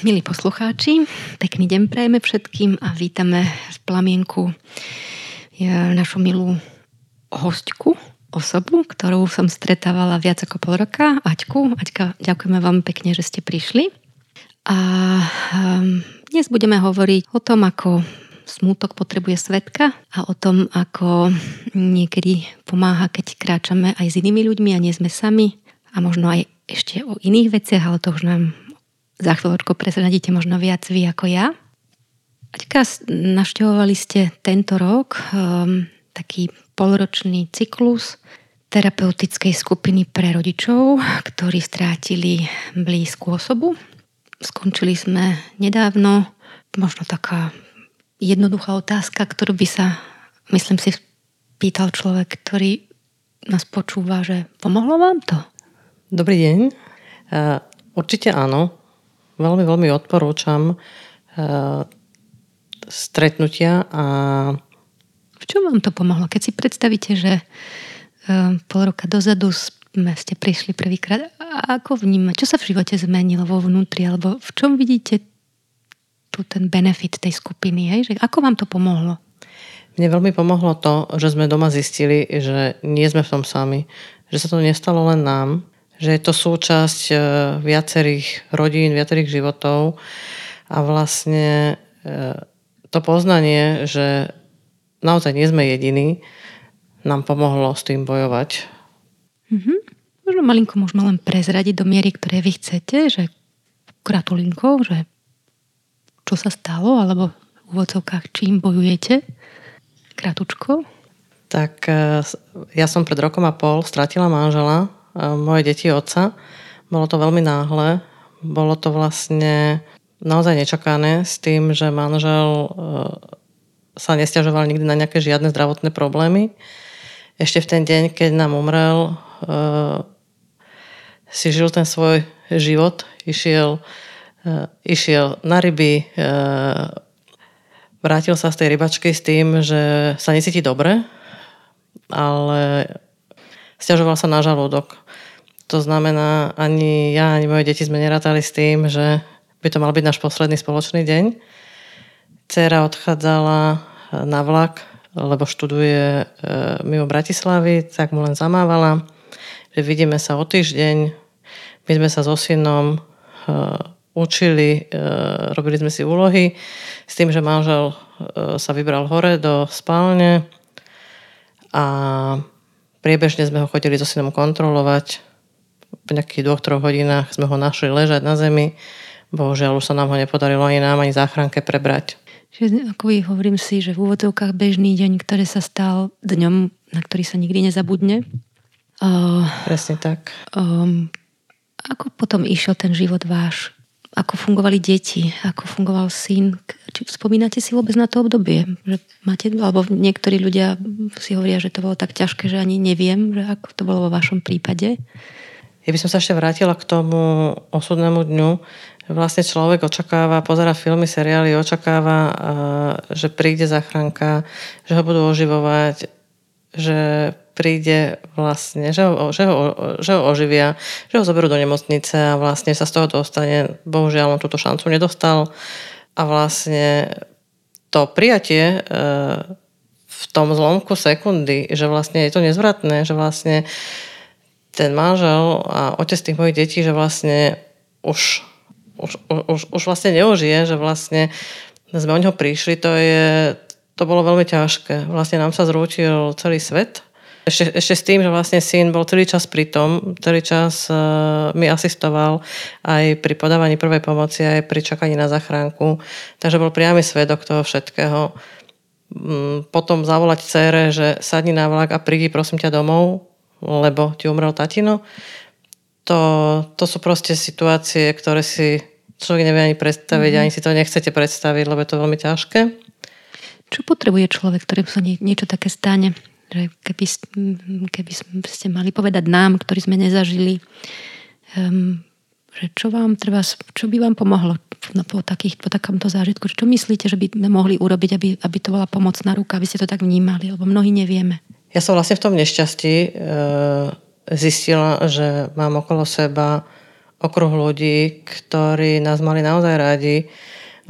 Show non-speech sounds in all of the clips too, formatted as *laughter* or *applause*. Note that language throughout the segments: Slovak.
Milí poslucháči, pekný deň prejme všetkým a vítame v plamienku našu milú hostku, osobu, ktorú som stretávala viac ako pol roka, Aťku. Aťka, ďakujeme vám pekne, že ste prišli. A um, dnes budeme hovoriť o tom, ako smútok potrebuje svetka a o tom, ako niekedy pomáha, keď kráčame aj s inými ľuďmi a nie sme sami a možno aj ešte o iných veciach, ale to už nám za chvíľočku prezradíte možno viac vy ako ja. Aťka, navštevovali ste tento rok um, taký polročný cyklus terapeutickej skupiny pre rodičov, ktorí strátili blízku osobu. Skončili sme nedávno, možno taká jednoduchá otázka, ktorú by sa, myslím si, pýtal človek, ktorý nás počúva, že pomohlo vám to? Dobrý deň. Uh, určite áno veľmi, veľmi odporúčam uh, stretnutia a v čom vám to pomohlo? Keď si predstavíte, že uh, pol roka dozadu sme, ste prišli prvýkrát, ako vnímať? Čo sa v živote zmenilo vo vnútri? Alebo v čom vidíte tu ten benefit tej skupiny? Hej? Že ako vám to pomohlo? Mne veľmi pomohlo to, že sme doma zistili, že nie sme v tom sami. Že sa to nestalo len nám, že je to súčasť e, viacerých rodín, viacerých životov a vlastne e, to poznanie, že naozaj nie sme jediní, nám pomohlo s tým bojovať. Mm-hmm. Možno malinko môžeme len prezradiť do miery, ktoré vy chcete, že gratulinko, že čo sa stalo, alebo v úvodzovkách čím bojujete? Kratučko. Tak e, ja som pred rokom a pol stratila manžela moje deti otca. Bolo to veľmi náhle. Bolo to vlastne naozaj nečakané s tým, že manžel e, sa nestiažoval nikdy na nejaké žiadne zdravotné problémy. Ešte v ten deň, keď nám umrel, e, si žil ten svoj život, išiel, e, išiel na ryby, vrátil sa z tej rybačky s tým, že sa necíti dobre, ale stiažoval sa na žalúdok. To znamená, ani ja, ani moje deti sme nerátali s tým, že by to mal byť náš posledný spoločný deň. Cera odchádzala na vlak, lebo študuje e, mimo Bratislavy, tak mu len zamávala, že vidíme sa o týždeň. My sme sa so synom e, učili, e, robili sme si úlohy s tým, že manžel sa vybral hore do spálne a priebežne sme ho chodili so synom kontrolovať po nejakých dvoch, troch hodinách sme ho našli ležať na zemi. Bohužiaľ už sa nám ho nepodarilo ani nám, ani záchranke prebrať. Čiže ako hovorím si, že v úvodzovkách bežný deň, ktorý sa stal dňom, na ktorý sa nikdy nezabudne. Uh, Presne tak. Um, ako potom išiel ten život váš? Ako fungovali deti? Ako fungoval syn? Či spomínate si vôbec na to obdobie? Že máte, alebo niektorí ľudia si hovoria, že to bolo tak ťažké, že ani neviem, že ako to bolo vo vašom prípade. Ja by som sa ešte vrátila k tomu osudnému dňu. Vlastne človek očakáva, pozera filmy, seriály, očakáva, eh, že príde záchranka, že ho budú oživovať, že príde vlastne, že ho, že, ho, že ho oživia, že ho zoberú do nemocnice a vlastne sa z toho dostane. Bohužiaľ, on túto šancu nedostal a vlastne to prijatie eh, v tom zlomku sekundy, že vlastne je to nezvratné, že vlastne ten manžel a otec tých mojich detí, že vlastne už, už, už, už vlastne neožije, že vlastne sme o neho prišli, to, je, to bolo veľmi ťažké. Vlastne nám sa zrútil celý svet. Ešte, ešte s tým, že vlastne syn bol celý čas pri tom, celý čas uh, mi asistoval aj pri podávaní prvej pomoci, aj pri čakaní na zachránku. Takže bol priamy svedok toho všetkého. Mm, potom zavolať cére, že sadni na vlak a prídi prosím ťa domov, lebo ti umrel tatino. To, to sú proste situácie, ktoré si človek nevie ani predstaviť, mm-hmm. ani si to nechcete predstaviť, lebo je to veľmi ťažké. Čo potrebuje človek, ktorým sa nie, niečo také stane? Že keby, keby ste mali povedať nám, ktorí sme nezažili, um, že čo vám treba, čo by vám pomohlo no, po, takých, po takomto zážitku? Čo myslíte, že by sme mohli urobiť, aby, aby to bola pomocná ruka, aby ste to tak vnímali? Lebo mnohí nevieme. Ja som vlastne v tom nešťastí e, zistila, že mám okolo seba okruh ľudí, ktorí nás mali naozaj radi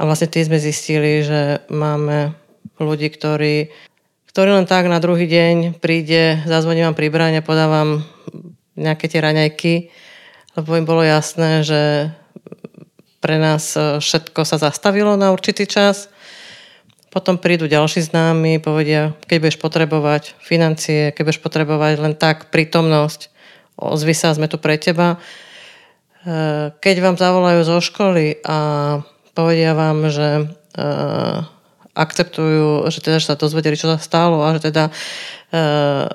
a vlastne tým sme zistili, že máme ľudí, ktorí, ktorí len tak na druhý deň príde, zazvoní vám pri bráne, podávam nejaké tie raňajky, lebo im bolo jasné, že pre nás všetko sa zastavilo na určitý čas. Potom prídu ďalší známi, povedia, keď budeš potrebovať financie, keď budeš potrebovať len tak prítomnosť, ozvi sa, sme tu pre teba. Eh, keď vám zavolajú zo školy a povedia vám, že eh, akceptujú, že teda že sa dozvedeli, čo sa stalo a že teda eh,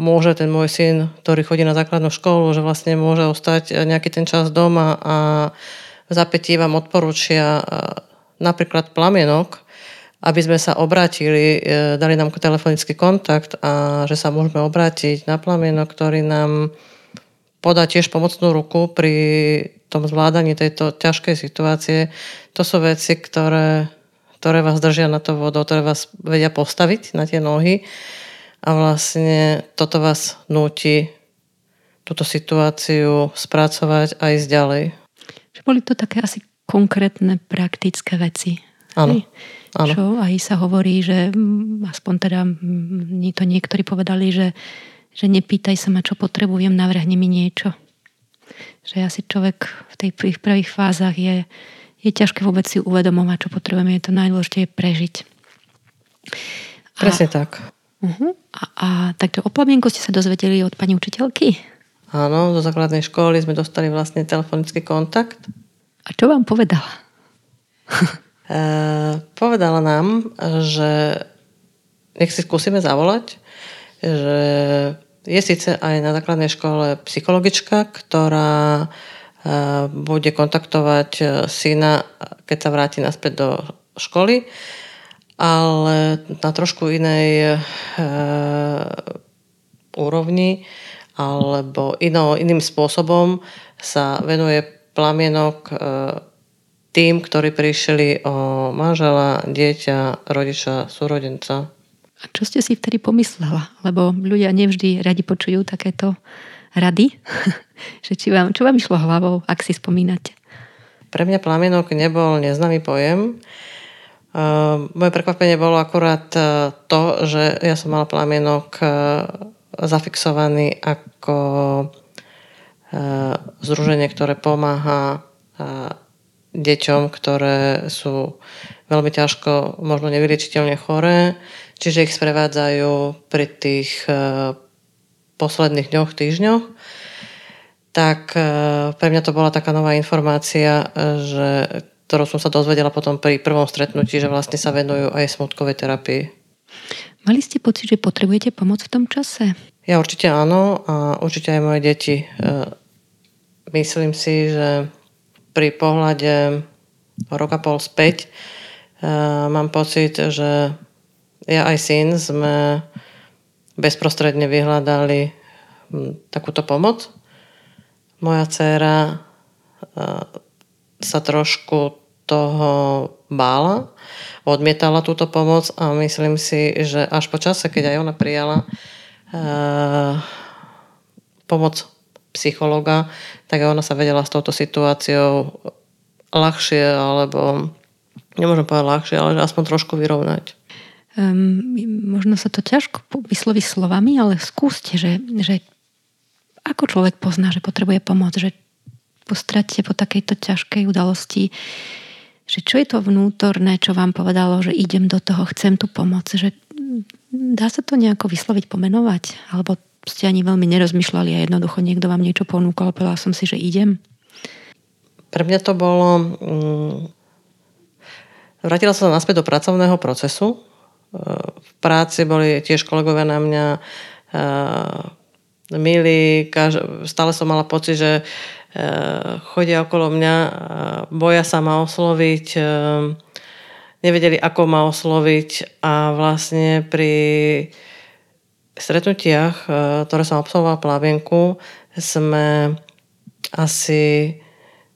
môže ten môj syn, ktorý chodí na základnú školu, že vlastne môže ostať nejaký ten čas doma a v zapätí vám odporúčia napríklad plamienok, aby sme sa obrátili, dali nám telefonický kontakt a že sa môžeme obrátiť na plamienok, ktorý nám podať tiež pomocnú ruku pri tom zvládaní tejto ťažkej situácie. To sú veci, ktoré, ktoré vás držia na to vodou, ktoré vás vedia postaviť na tie nohy a vlastne toto vás núti túto situáciu spracovať a ísť ďalej. Že boli to také asi konkrétne praktické veci. Áno. Áno. Čo aj sa hovorí, že aspoň teda to niektorí povedali, že že nepýtaj sa ma, čo potrebujem, navrhni mi niečo. Že asi človek v tej prvých fázach je, je ťažké vôbec si uvedomovať, čo potrebujeme. Je to najdôležitejšie prežiť. Presne a, tak. Uh-huh. A, a takže o plamienku ste sa dozvedeli od pani učiteľky? Áno, zo základnej školy sme dostali vlastne telefonický kontakt. A čo vám povedala? *laughs* e, povedala nám, že nech si skúsime zavolať, že je síce aj na základnej škole psychologička, ktorá bude kontaktovať e, syna, keď sa vráti naspäť do školy, ale na trošku inej e, úrovni alebo ino, iným spôsobom sa venuje plamienok e, tým, ktorí prišli o manžela, dieťa, rodiča, súrodenca. A čo ste si vtedy pomyslela? Lebo ľudia nevždy radi počujú takéto rady. *laughs* že či vám, čo vám išlo hlavou, ak si spomínate? Pre mňa plamienok nebol neznámy pojem. Uh, moje prekvapenie bolo akurát uh, to, že ja som mala plamienok uh, zafixovaný ako združenie, ktoré pomáha deťom, ktoré sú veľmi ťažko, možno nevyliečiteľne choré, čiže ich sprevádzajú pri tých e, posledných dňoch, týždňoch. Tak e, pre mňa to bola taká nová informácia, e, že, ktorú som sa dozvedela potom pri prvom stretnutí, že vlastne sa venujú aj smutkovej terapii. Mali ste pocit, že potrebujete pomoc v tom čase? Ja určite áno a určite aj moje deti. Myslím si, že pri pohľade rok a pol späť mám pocit, že ja aj syn sme bezprostredne vyhľadali hm, takúto pomoc. Moja dcéra sa trošku toho bála, odmietala túto pomoc a myslím si, že až po čase, keď aj ona prijala pomoc psychologa, tak ona sa vedela s touto situáciou ľahšie alebo nemôžem povedať ľahšie, ale aspoň trošku vyrovnať. Um, možno sa to ťažko vysloví slovami, ale skúste, že, že ako človek pozná, že potrebuje pomoc, že po strate, po takejto ťažkej udalosti, že čo je to vnútorné, čo vám povedalo, že idem do toho, chcem tu pomoc, že dá sa to nejako vysloviť, pomenovať, alebo ste ani veľmi nerozmýšľali a jednoducho niekto vám niečo ponúkol, povedala som si, že idem? Pre mňa to bolo mm, Vrátila sa naspäť do pracovného procesu. V práci boli tiež kolegovia na mňa milí, stále som mala pocit, že chodia okolo mňa, boja sa ma osloviť, nevedeli, ako ma osloviť a vlastne pri stretnutiach, ktoré som absolvovala plavienku, sme asi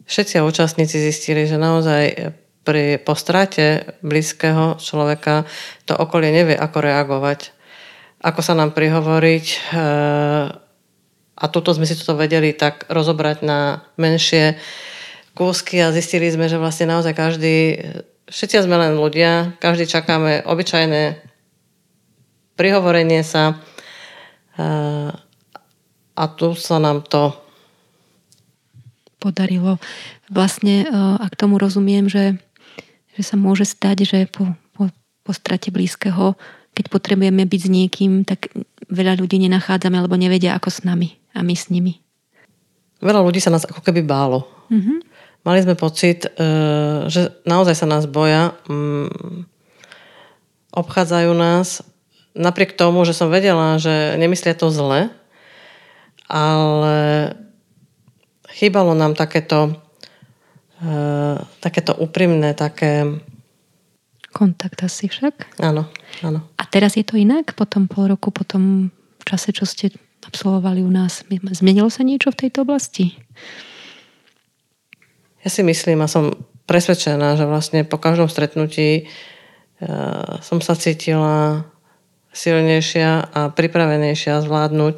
všetci účastníci zistili, že naozaj pri postrate blízkeho človeka to okolie nevie, ako reagovať, ako sa nám prihovoriť, eh, a tuto sme si toto vedeli tak rozobrať na menšie kúsky a zistili sme, že vlastne naozaj každý, všetci sme len ľudia, každý čakáme obyčajné prihovorenie sa a tu sa nám to podarilo. Vlastne, ak tomu rozumiem, že, že sa môže stať, že po, po, po strate blízkeho, keď potrebujeme byť s niekým, tak veľa ľudí nenachádzame, alebo nevedia ako s nami a my s nimi. Veľa ľudí sa nás ako keby bálo. Mm-hmm. Mali sme pocit, e, že naozaj sa nás boja, mm, obchádzajú nás, napriek tomu, že som vedela, že nemyslia to zle, ale chýbalo nám takéto, uh, takéto úprimné, také... Kontakt asi však. Áno, áno. A teraz je to inak? Po tom pol roku, po tom čase, čo ste absolvovali u nás. Zmenilo sa niečo v tejto oblasti? Ja si myslím a som presvedčená, že vlastne po každom stretnutí uh, som sa cítila silnejšia a pripravenejšia zvládnuť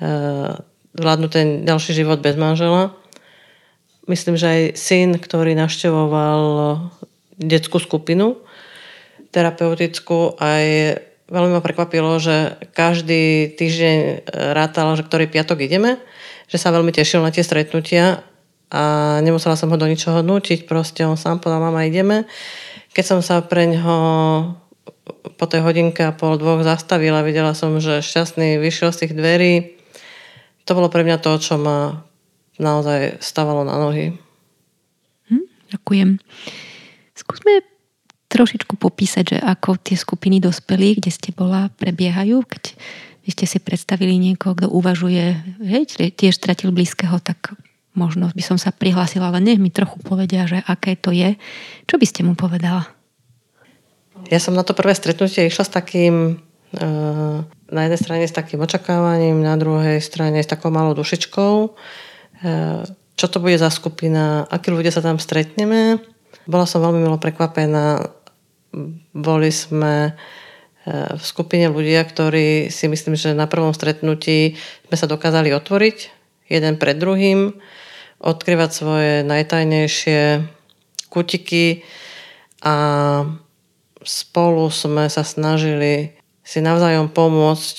uh, vládnuť ten ďalší život bez manžela. Myslím, že aj syn, ktorý naštevoval detskú skupinu terapeutickú, aj veľmi ma prekvapilo, že každý týždeň e, rátal, že ktorý piatok ideme, že sa veľmi tešil na tie stretnutia a nemusela som ho do ničoho nútiť, proste on sám povedal, mama, ideme. Keď som sa pre ňoho po tej hodinke a pol dvoch zastavila, videla som, že šťastný vyšiel z tých dverí, to bolo pre mňa to, čo ma naozaj stávalo na nohy. Hm, ďakujem. Skúsme trošičku popísať, že ako tie skupiny dospelých, kde ste bola, prebiehajú, keď vy ste si predstavili niekoho, kto uvažuje, hej, tiež stratil blízkeho, tak možno by som sa prihlásila, ale nech mi trochu povedia, že aké to je. Čo by ste mu povedala? Ja som na to prvé stretnutie išla s takým Eh, na jednej strane s takým očakávaním, na druhej strane s takou malou dušičkou. Čo to bude za skupina, akí ľudia sa tam stretneme. Bola som veľmi milo prekvapená. Boli sme eh, v skupine ľudia, ktorí si myslím, že na prvom stretnutí sme sa dokázali otvoriť jeden pred druhým, odkrývať svoje najtajnejšie kutiky a spolu sme sa snažili si navzájom pomôcť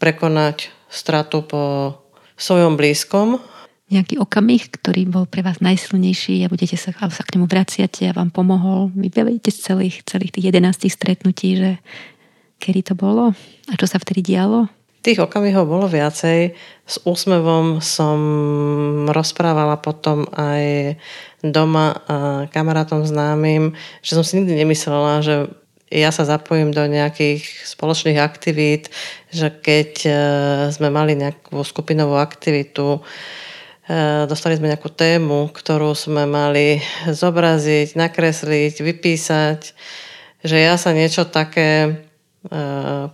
prekonať stratu po svojom blízkom. Nejaký okamih, ktorý bol pre vás najsilnejší a budete sa, sa k nemu vraciate a vám pomohol. Vybavíte z celých, celých tých 11 stretnutí, že kedy to bolo a čo sa vtedy dialo? Tých okamihov bolo viacej. S úsmevom som rozprávala potom aj doma a kamarátom známym, že som si nikdy nemyslela, že ja sa zapojím do nejakých spoločných aktivít, že keď e, sme mali nejakú skupinovú aktivitu, dostali sme nejakú tému, ktorú sme mali zobraziť, nakresliť, vypísať, že ja sa niečo také e,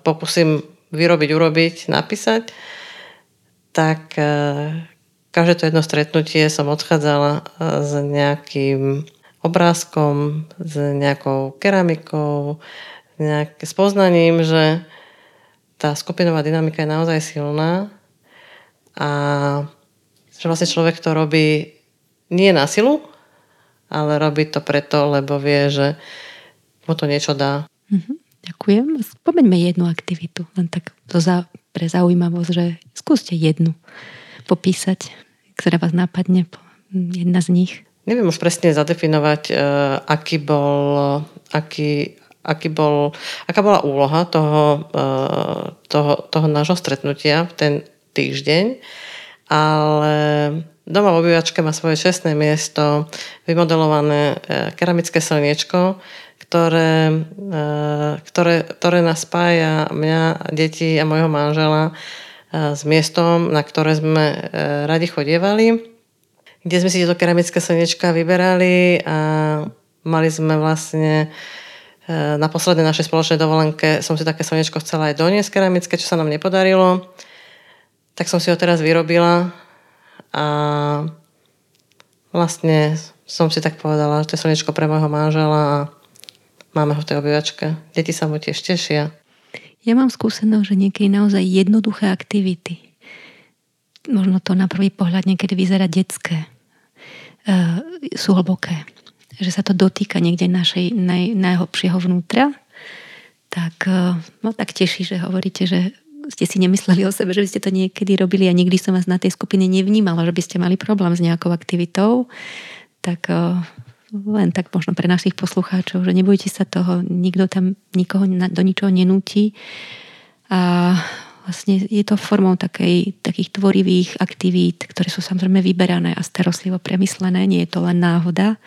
pokúsim vyrobiť, urobiť, napísať, tak každé to jedno stretnutie som odchádzala s nejakým obrázkom, s nejakou keramikou, s poznaním, že tá skupinová dynamika je naozaj silná a že vlastne človek to robí nie na silu, ale robí to preto, lebo vie, že mu to niečo dá. Mm-hmm. Ďakujem. Spomeňme jednu aktivitu, len tak to za, pre zaujímavosť, že skúste jednu popísať, ktorá vás nápadne, jedna z nich. Neviem už presne zadefinovať, uh, aký bol, aký, aký bol, aká bola úloha toho, uh, toho, toho nášho stretnutia v ten týždeň, ale doma v obývačke má svoje čestné miesto, vymodelované uh, keramické slniečko, ktoré, ktoré, ktoré nás spája mňa, deti a mojho manžela s miestom, na ktoré sme radi chodievali kde sme si tieto keramické slnečka vyberali a mali sme vlastne e, na poslednej našej spoločnej dovolenke som si také slnečko chcela aj doniesť keramické, čo sa nám nepodarilo. Tak som si ho teraz vyrobila a vlastne som si tak povedala, že to je slnečko pre môjho manžela a máme ho v tej obývačke. Deti sa mu tiež tešia. Ja mám skúsenosť, že niekedy naozaj jednoduché aktivity možno to na prvý pohľad niekedy vyzerá detské, uh, sú hlboké. Že sa to dotýka niekde našej naj, najhlbšieho vnútra, tak, uh, no, tak teší, že hovoríte, že ste si nemysleli o sebe, že by ste to niekedy robili a nikdy som vás na tej skupine nevnímala, že by ste mali problém s nejakou aktivitou, tak uh, len tak možno pre našich poslucháčov, že nebojte sa toho, nikto tam nikoho do ničoho nenúti. A vlastne je to formou takej, takých tvorivých aktivít, ktoré sú samozrejme vyberané a starostlivo premyslené, nie je to len náhoda.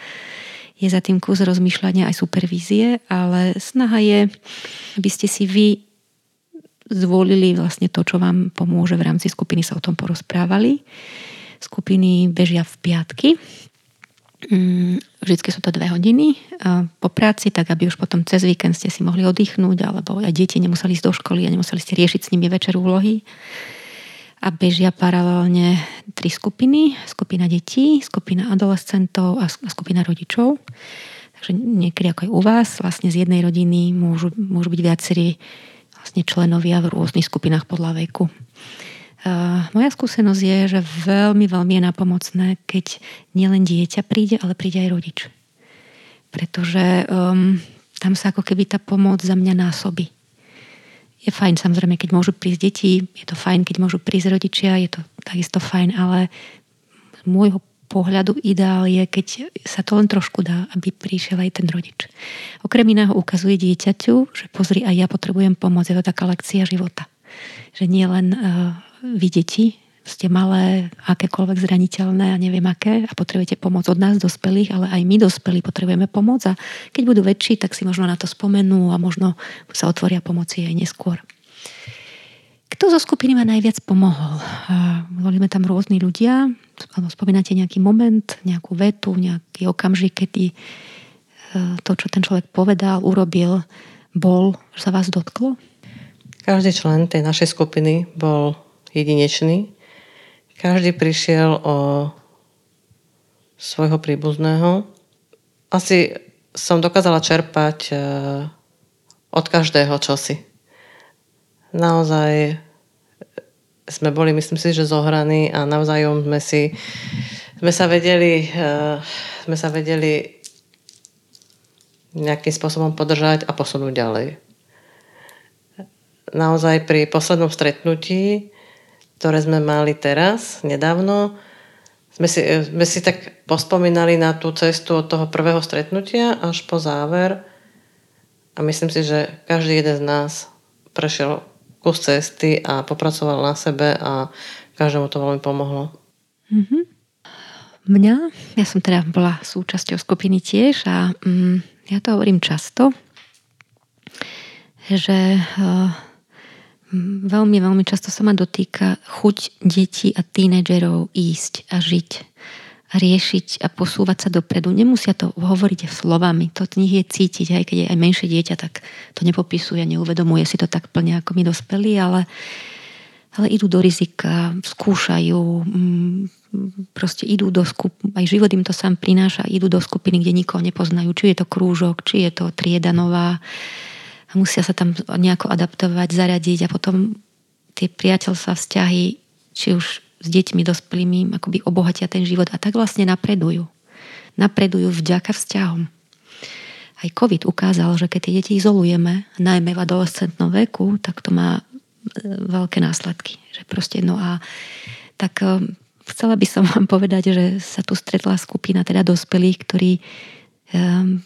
Je za tým kus rozmýšľania aj supervízie, ale snaha je, aby ste si vy zvolili vlastne to, čo vám pomôže v rámci skupiny sa o tom porozprávali. Skupiny bežia v piatky, Mm, vždycky sú to dve hodiny po práci, tak aby už potom cez víkend ste si mohli oddychnúť, alebo aj deti nemuseli ísť do školy a nemuseli ste riešiť s nimi večer úlohy. A bežia paralelne tri skupiny. Skupina detí, skupina adolescentov a skupina rodičov. Takže niekedy ako aj u vás, vlastne z jednej rodiny môžu, môžu byť viacerí vlastne členovia v rôznych skupinách podľa veku. Moja skúsenosť je, že veľmi, veľmi je napomocné, keď nielen dieťa príde, ale príde aj rodič. Pretože um, tam sa ako keby tá pomoc za mňa násobí. Je fajn samozrejme, keď môžu prísť deti, je to fajn, keď môžu prísť rodičia, je to takisto fajn, ale z môjho pohľadu ideál je, keď sa to len trošku dá, aby prišiel aj ten rodič. Okrem iného ukazuje dieťaťu, že pozri, aj ja potrebujem pomoc. Je to taká lekcia života. Že nie len uh, vy deti ste malé, akékoľvek zraniteľné a neviem aké a potrebujete pomoc od nás, dospelých, ale aj my, dospelí, potrebujeme pomoc a keď budú väčší, tak si možno na to spomenú a možno sa otvoria pomoci aj neskôr. Kto zo skupiny ma najviac pomohol? Volíme tam rôzni ľudia, spomínate nejaký moment, nejakú vetu, nejaký okamžik, kedy e, to, čo ten človek povedal, urobil, bol, sa vás dotklo? Každý člen tej našej skupiny bol jedinečný. Každý prišiel o svojho príbuzného. Asi som dokázala čerpať e, od každého čosi. Naozaj sme boli, myslím si, že zohraní a navzájom sme si sme sa vedeli e, sme sa vedeli nejakým spôsobom podržať a posunúť ďalej. Naozaj pri poslednom stretnutí ktoré sme mali teraz, nedávno, sme si, sme si tak pospomínali na tú cestu od toho prvého stretnutia až po záver a myslím si, že každý jeden z nás prešiel kus cesty a popracoval na sebe a každému to veľmi pomohlo. Mm-hmm. Mňa, ja som teda bola súčasťou skupiny tiež a mm, ja to hovorím často, že uh, Veľmi, veľmi často sa ma dotýka chuť detí a tínedžerov ísť a žiť riešiť a posúvať sa dopredu. Nemusia to hovoriť slovami, to z nich je cítiť, aj keď je aj menšie dieťa, tak to nepopisuje, neuvedomuje si to tak plne ako my dospelí, ale, ale idú do rizika, skúšajú, mm, proste idú do skup, aj život im to sám prináša, idú do skupiny, kde nikoho nepoznajú, či je to krúžok, či je to trieda nová, a musia sa tam nejako adaptovať, zaradiť a potom tie priateľstva, vzťahy, či už s deťmi, dospelými, akoby obohatia ten život a tak vlastne napredujú. Napredujú vďaka vzťahom. Aj COVID ukázal, že keď tie deti izolujeme, najmä v adolescentnom veku, tak to má e, veľké následky. Že proste, no a tak e, chcela by som vám povedať, že sa tu stretla skupina teda dospelých, ktorí um,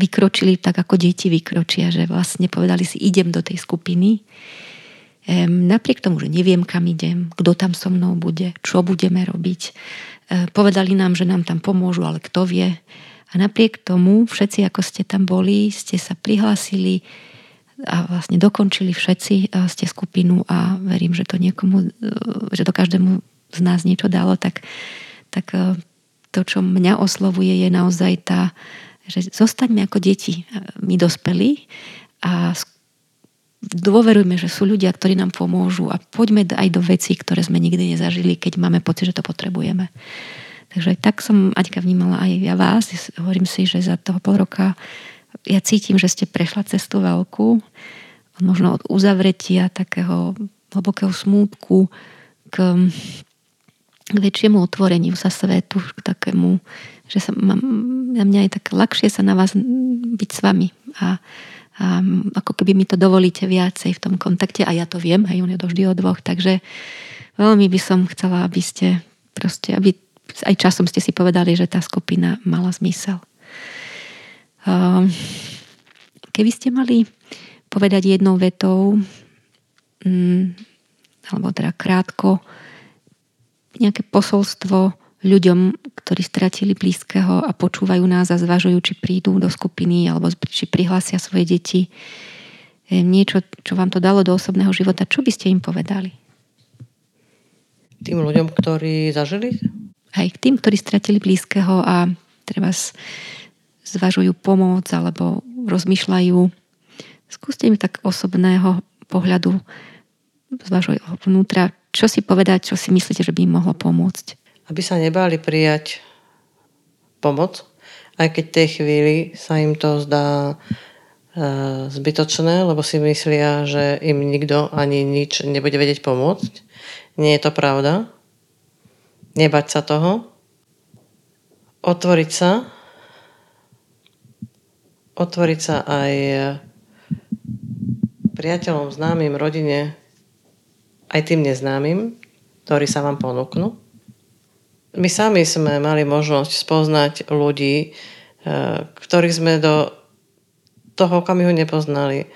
vykročili tak, ako deti vykročia, že vlastne povedali si, idem do tej skupiny. Napriek tomu, že neviem, kam idem, kto tam so mnou bude, čo budeme robiť. Povedali nám, že nám tam pomôžu, ale kto vie. A napriek tomu, všetci, ako ste tam boli, ste sa prihlásili a vlastne dokončili všetci ste skupinu a verím, že to niekomu, že to každému z nás niečo dalo, tak, tak to, čo mňa oslovuje, je naozaj tá, že zostaňme ako deti, my dospelí a dôverujme, že sú ľudia, ktorí nám pomôžu a poďme aj do vecí, ktoré sme nikdy nezažili, keď máme pocit, že to potrebujeme. Takže tak som Aťka vnímala aj ja vás. Hovorím si, že za toho pol roka ja cítim, že ste prešla cestu veľkú, možno od uzavretia takého hlbokého smútku k k väčšiemu otvoreniu sa svetu, k takému, že sa, ma, na mňa je tak ľahšie sa na vás byť s vami a, a ako keby mi to dovolíte viacej v tom kontakte a ja to viem, hej, on je to vždy o dvoch, takže veľmi by som chcela, aby ste proste, aby aj časom ste si povedali, že tá skupina mala zmysel. Ehm, keby ste mali povedať jednou vetou, mm, alebo teda krátko, nejaké posolstvo ľuďom, ktorí stratili blízkeho a počúvajú nás a zvažujú, či prídu do skupiny alebo či prihlásia svoje deti. Niečo, čo vám to dalo do osobného života, čo by ste im povedali? Tým ľuďom, ktorí zažili? Hej, tým, ktorí stratili blízkeho a treba zvažujú pomoc alebo rozmýšľajú. Skúste im tak osobného pohľadu z vášho vnútra, čo si povedať, čo si myslíte, že by im mohlo pomôcť? Aby sa nebáli prijať pomoc, aj keď v tej chvíli sa im to zdá e, zbytočné, lebo si myslia, že im nikto ani nič nebude vedieť pomôcť. Nie je to pravda. Nebať sa toho. Otvoriť sa. Otvoriť sa aj priateľom, známym, rodine, aj tým neznámym, ktorí sa vám ponúknú. My sami sme mali možnosť spoznať ľudí, eh, ktorých sme do toho okamihu nepoznali.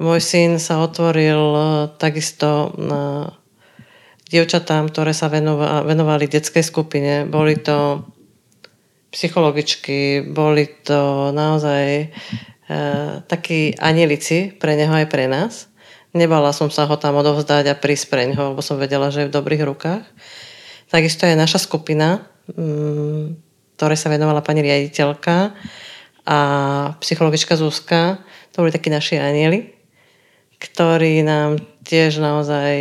Môj syn sa otvoril eh, takisto na dievčatám, ktoré sa venovali detskej skupine. Boli to psychologičky, boli to naozaj e, takí anielici pre neho aj pre nás. Nebala som sa ho tam odovzdať a prísť pre ňoho, lebo som vedela, že je v dobrých rukách. Takisto je naša skupina, mm, ktoré sa venovala pani riaditeľka a psychologička Zuzka. To boli takí naši anieli, ktorí nám tiež naozaj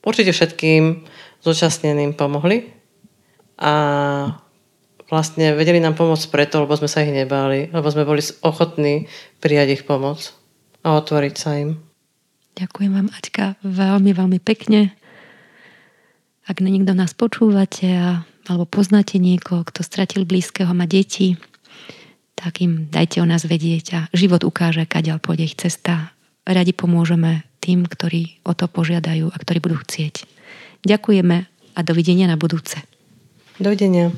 určite všetkým zúčastneným pomohli a vlastne vedeli nám pomôcť preto, lebo sme sa ich nebáli, lebo sme boli ochotní prijať ich pomoc a otvoriť sa im. Ďakujem vám, Aťka, veľmi, veľmi pekne. Ak niekto nás počúvate alebo poznáte niekoho, kto stratil blízkeho, má deti, tak im dajte o nás vedieť a život ukáže, kaďal pôjde ich cesta. Radi pomôžeme tým, ktorí o to požiadajú a ktorí budú chcieť. Ďakujeme a dovidenia na budúce. Dovidenia.